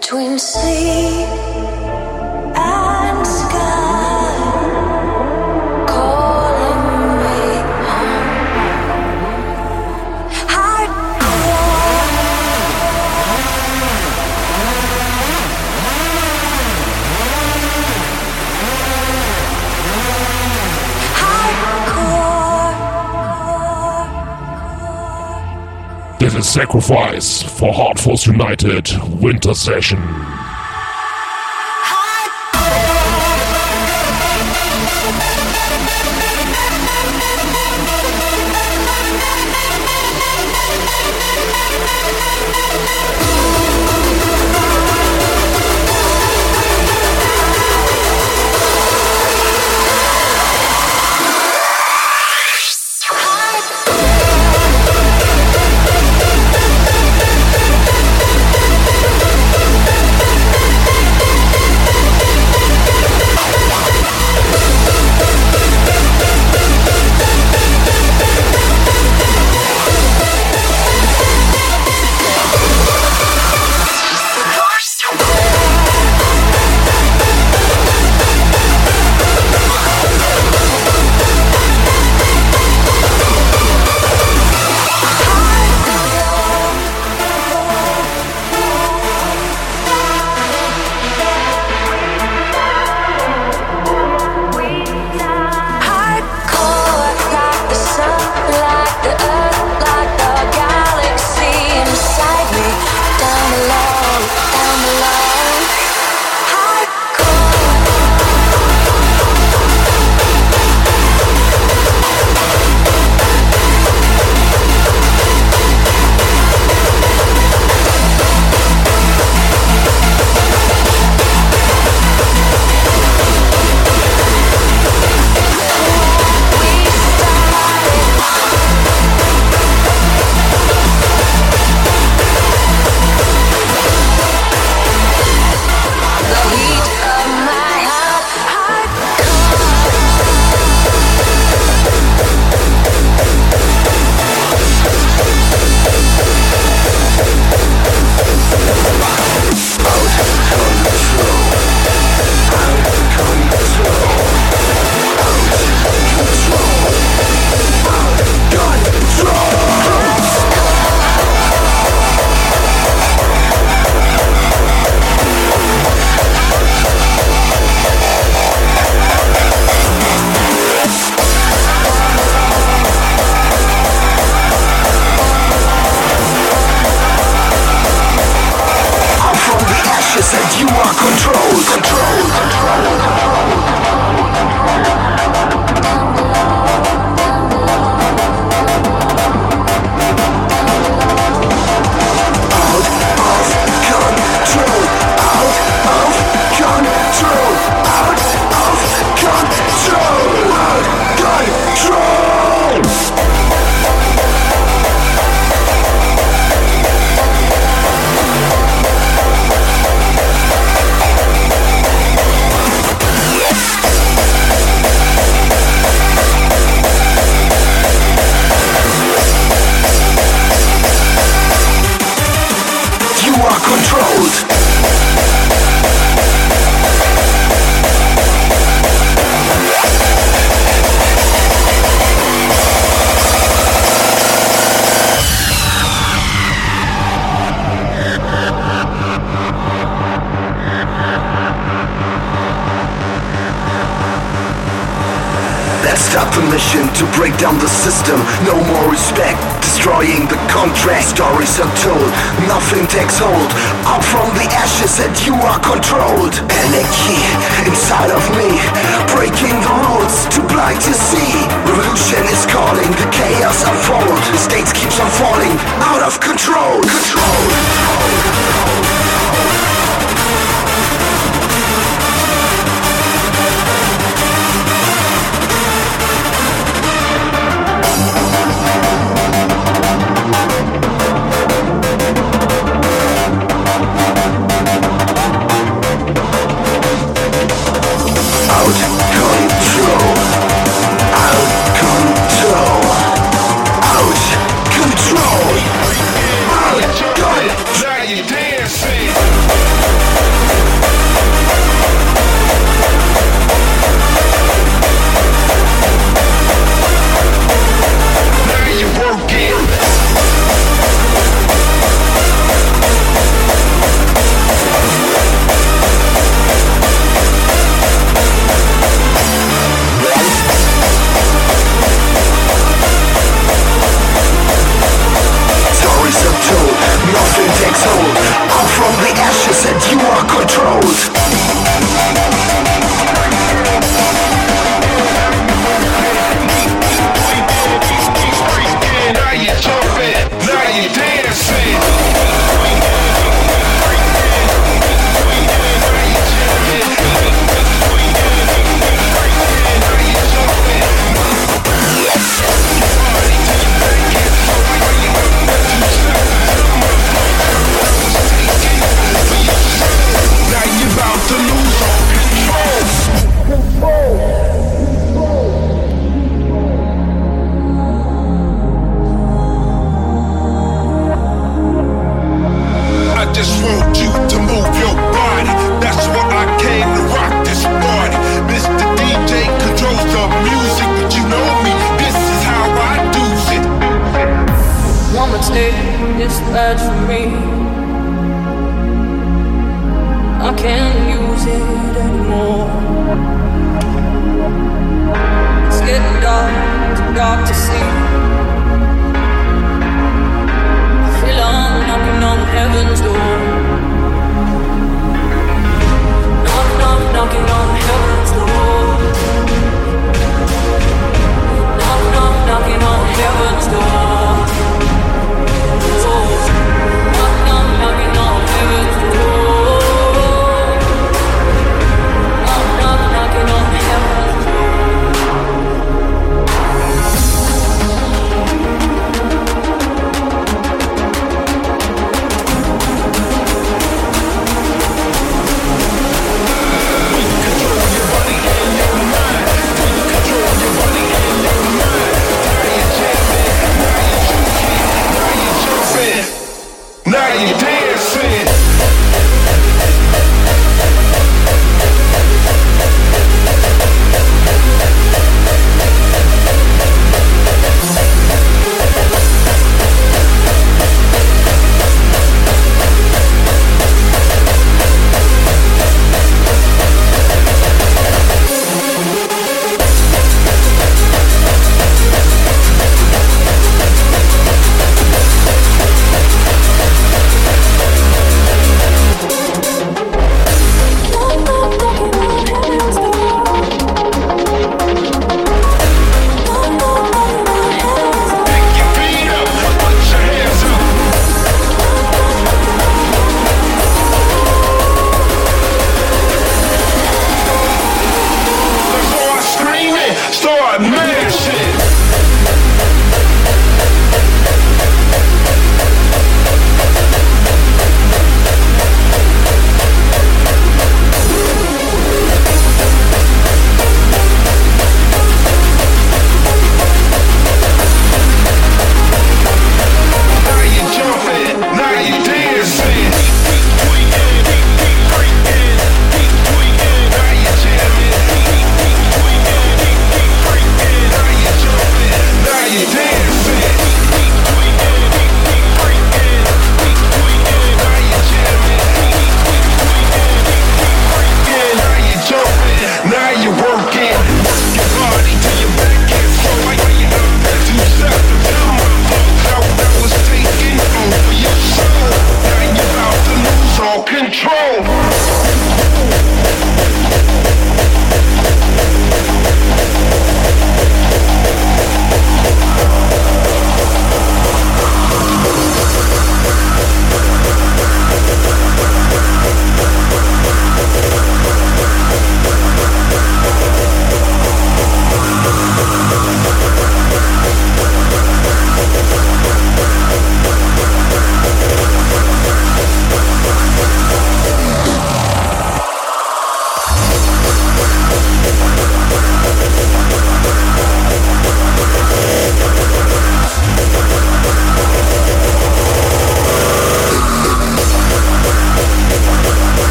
between sea Sacrifice for Hard Force United Winter Session.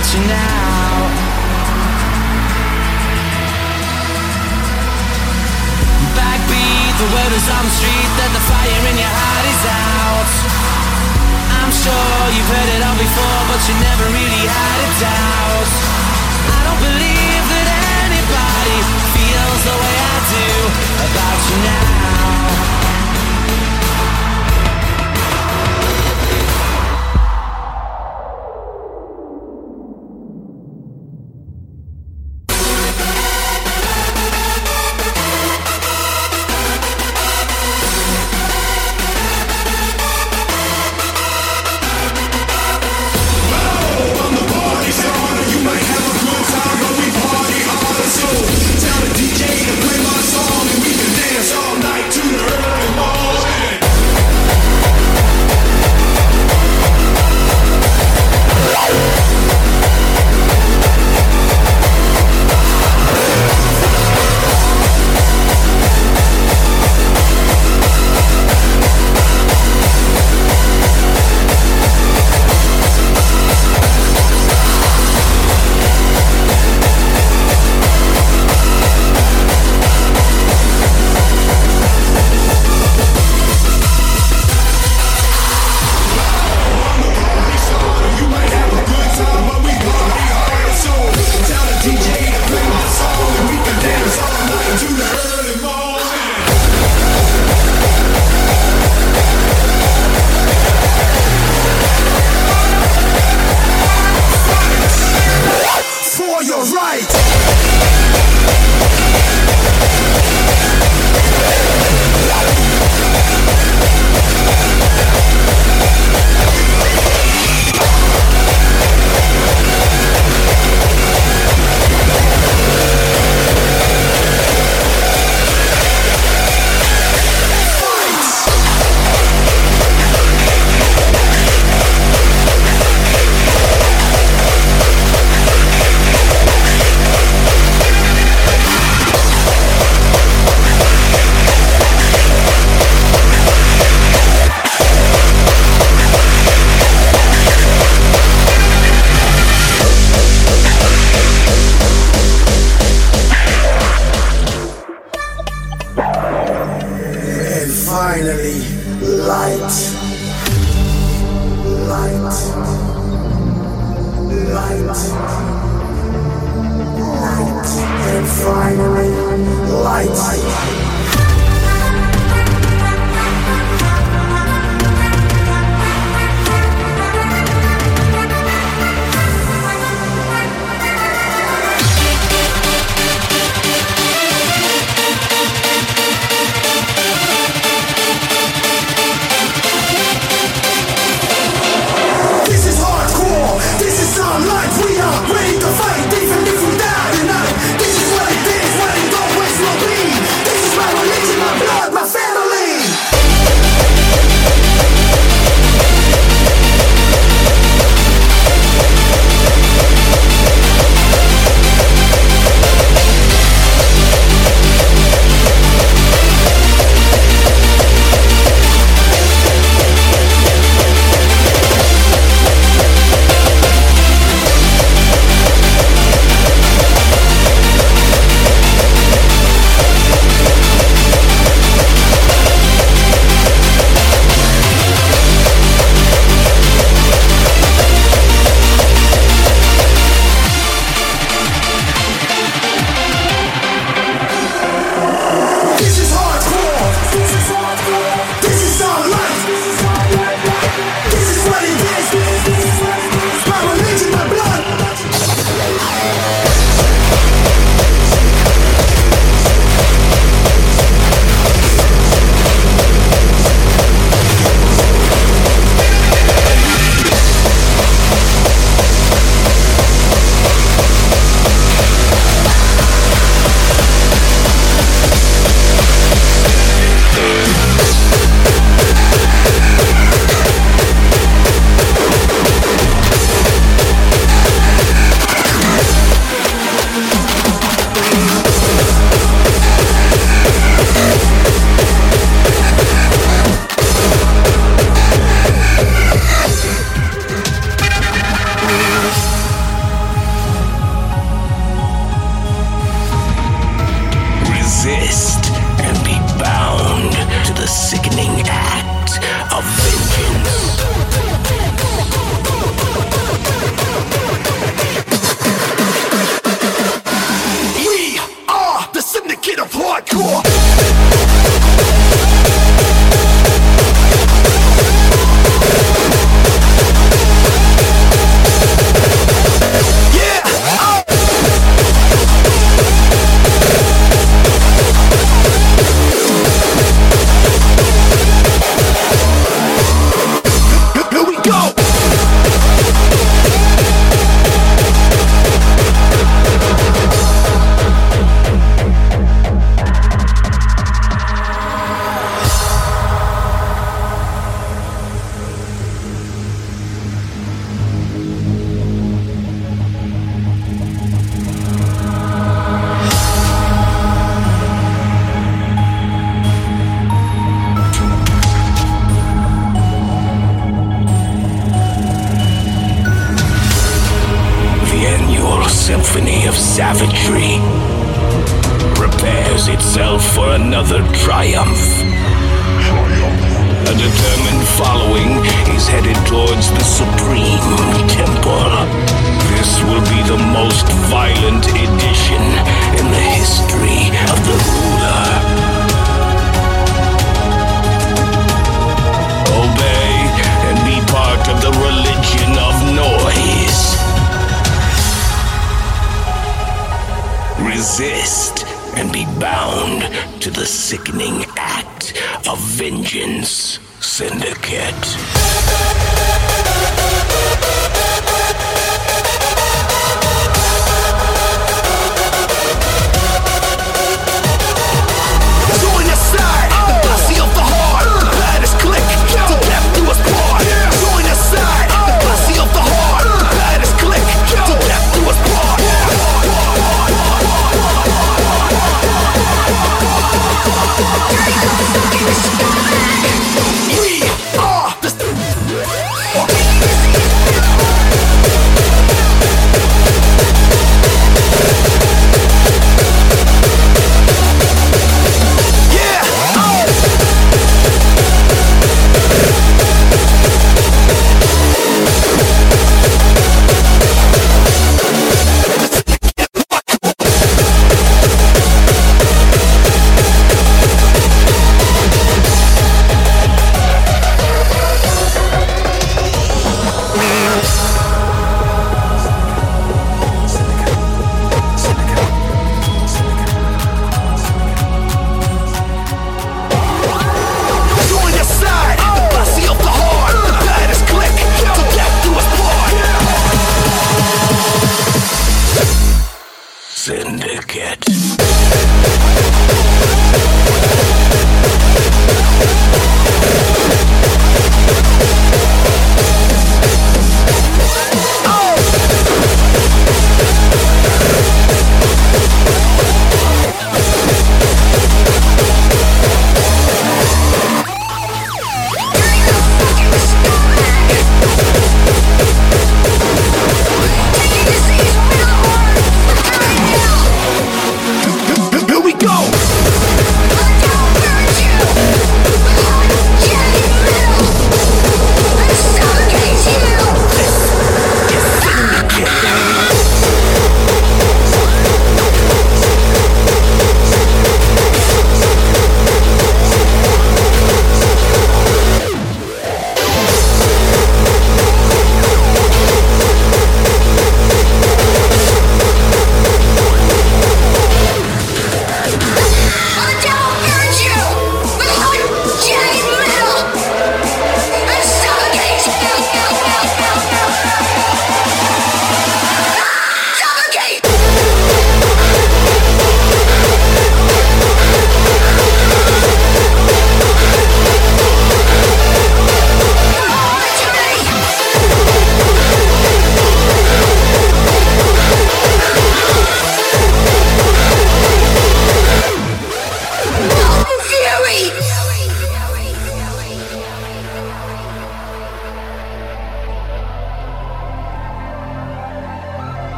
About you now. Backbeat, the word is on the street that the fire in your heart is out. I'm sure you've heard it all before, but you never really had a doubt. I don't believe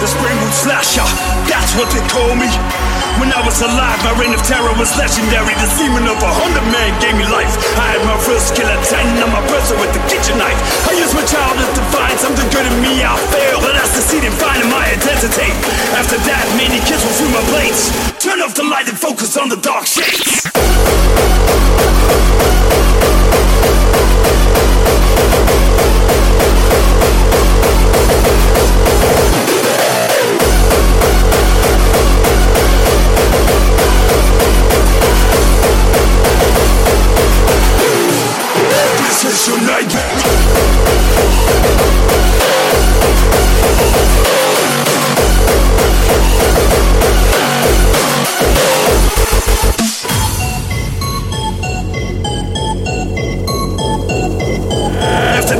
The Springwood Slasher, that's what they call me. When I was alive, my reign of terror was legendary. The semen of a hundred men gave me life. I had my first kill at ten, I'm a person with the kitchen knife. I used my childhood to find something good in me, I failed. But the seed in finding my identity. After that, many kids will through my blades. Turn off the light and focus on the dark shades. After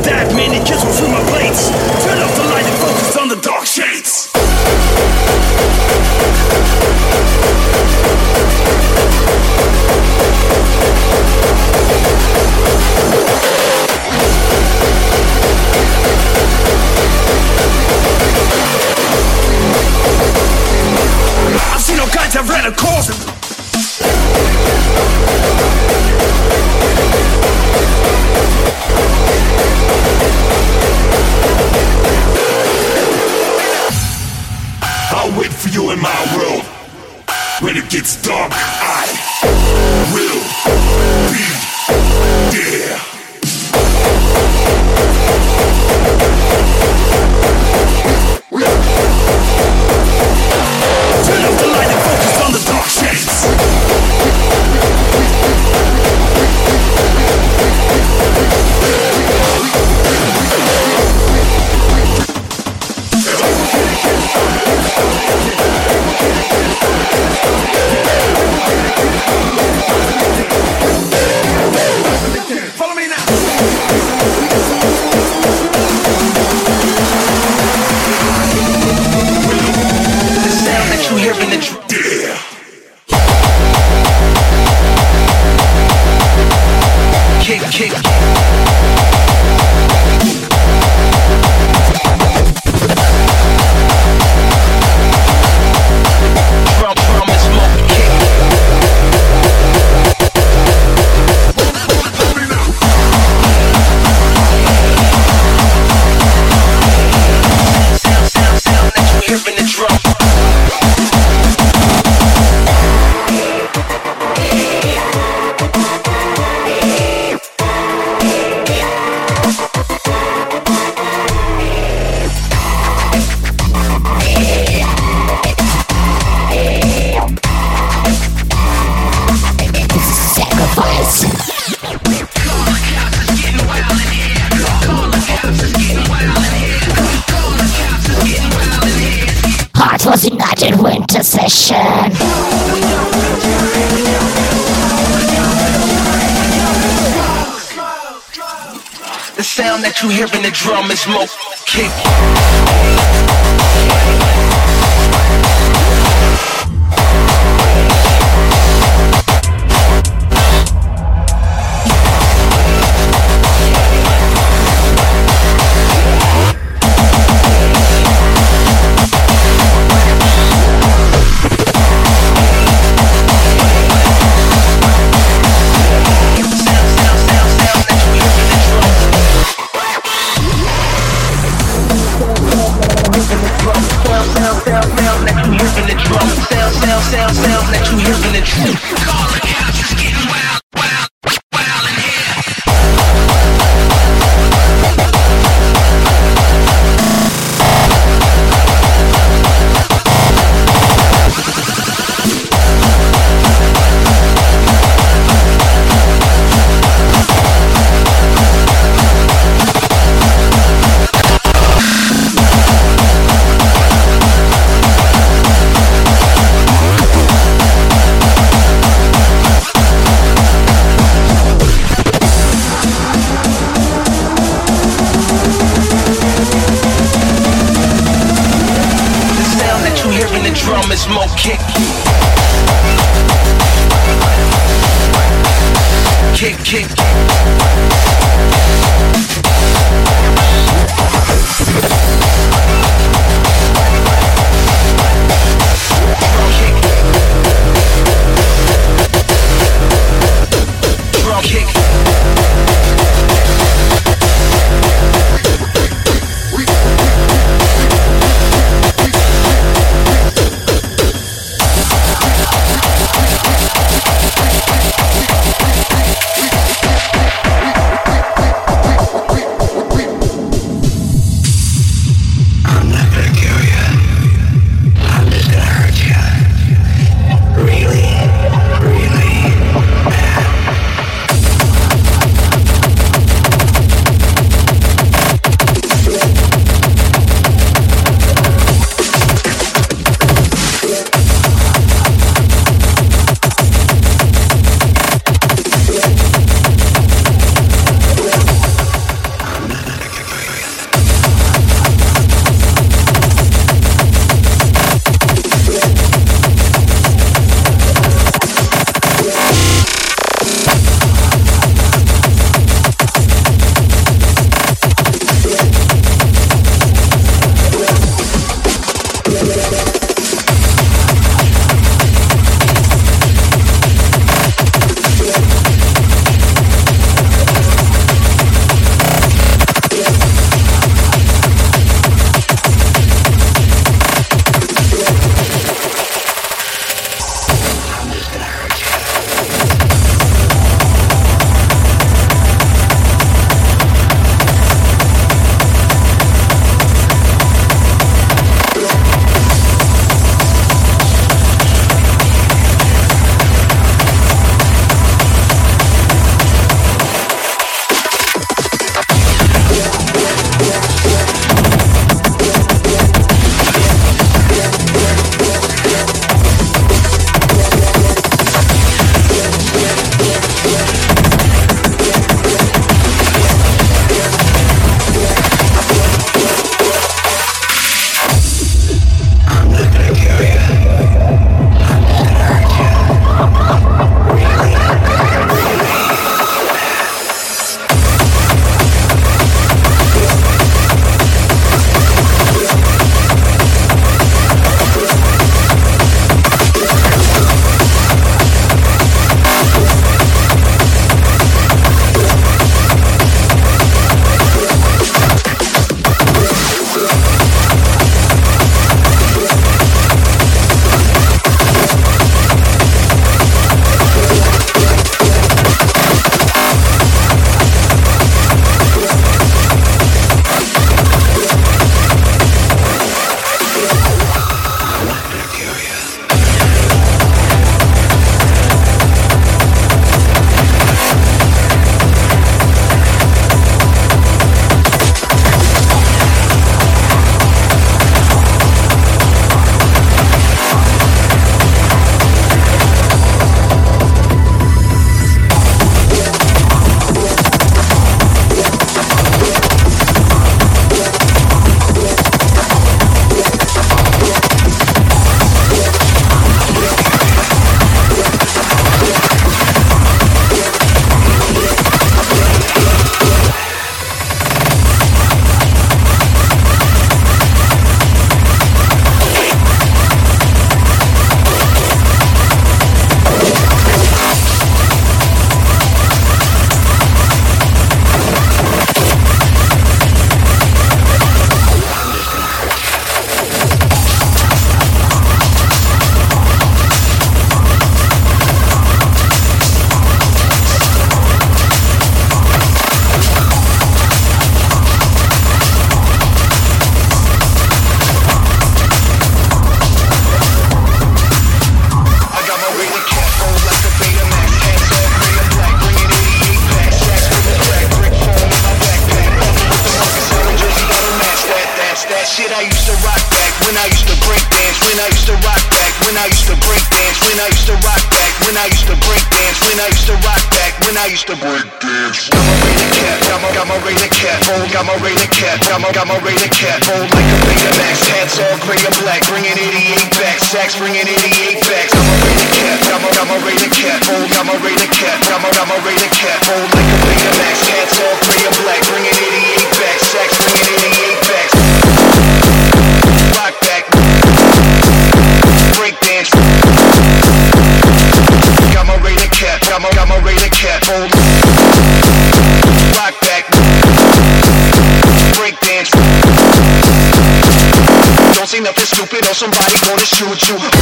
that, many kids will through my blades. That you hear in the drum is smoke kick. Somebody gonna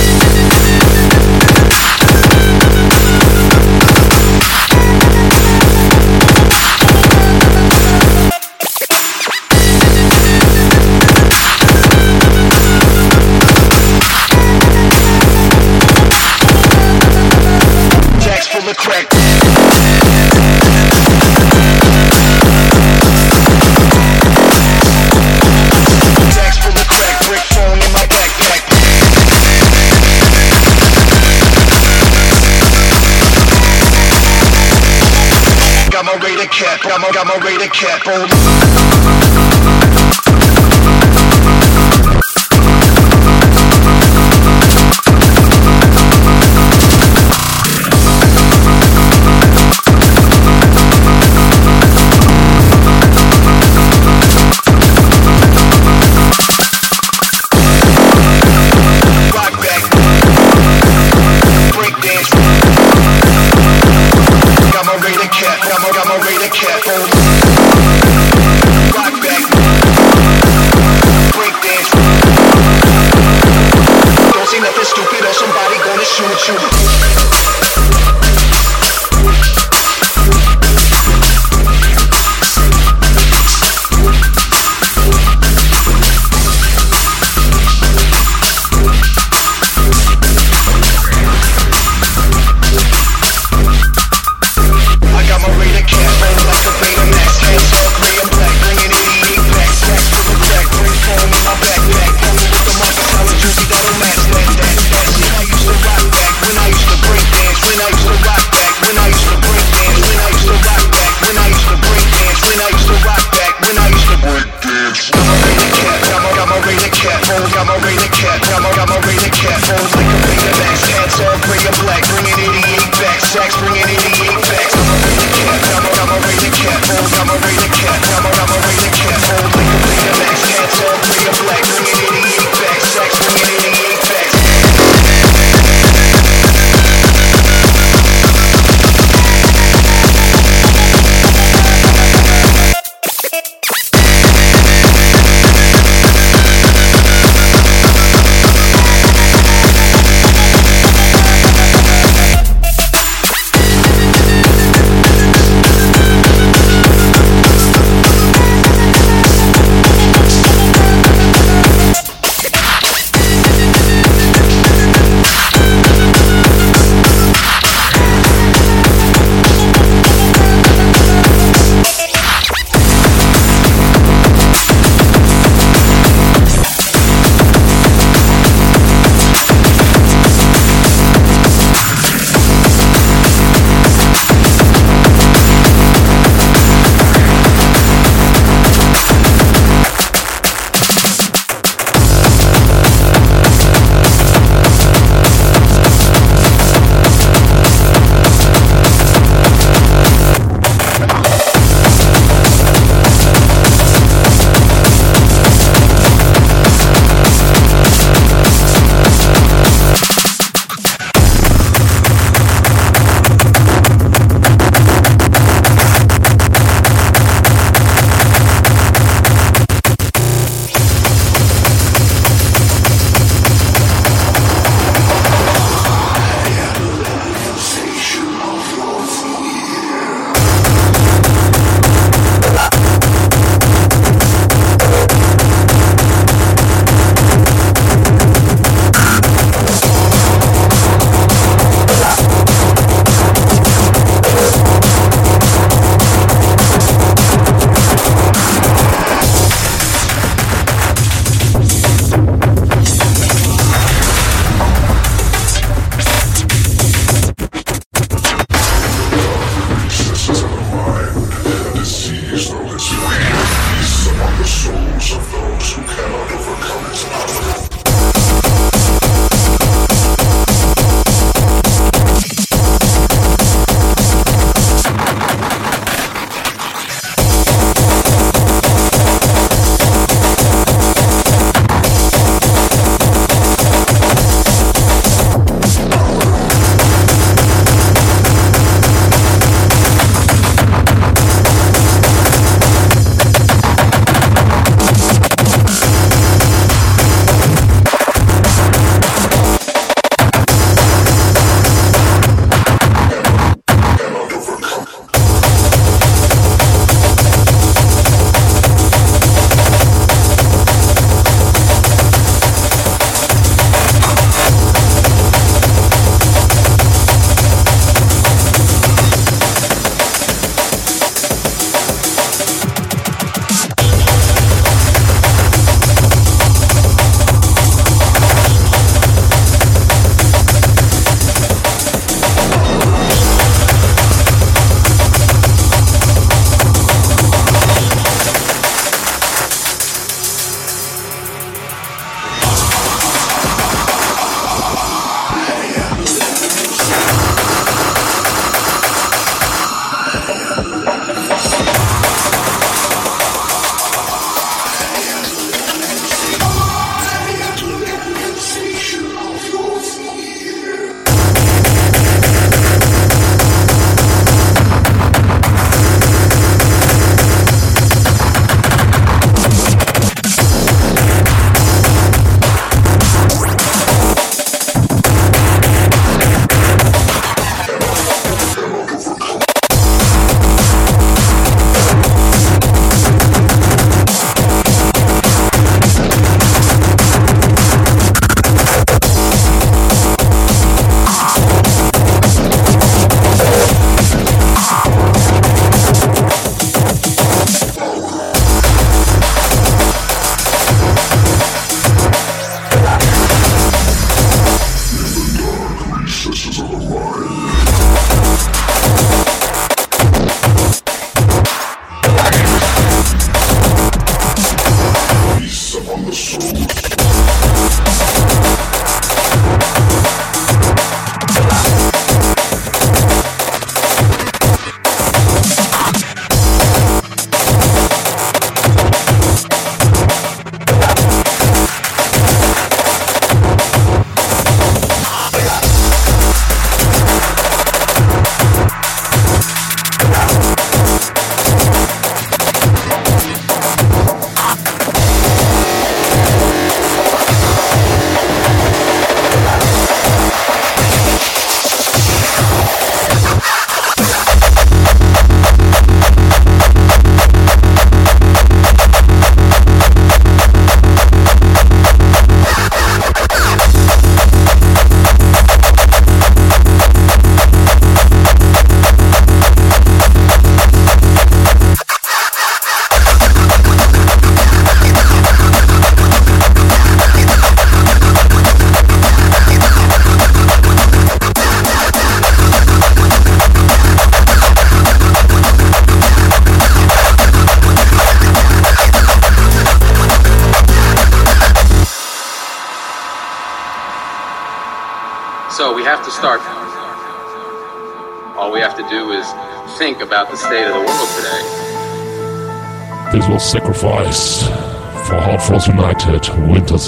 my got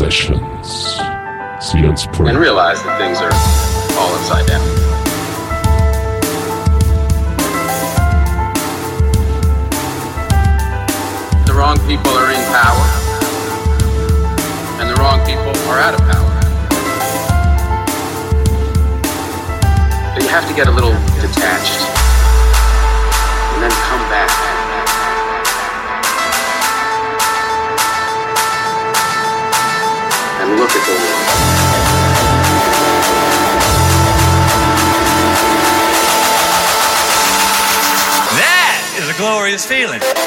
Winter feeling.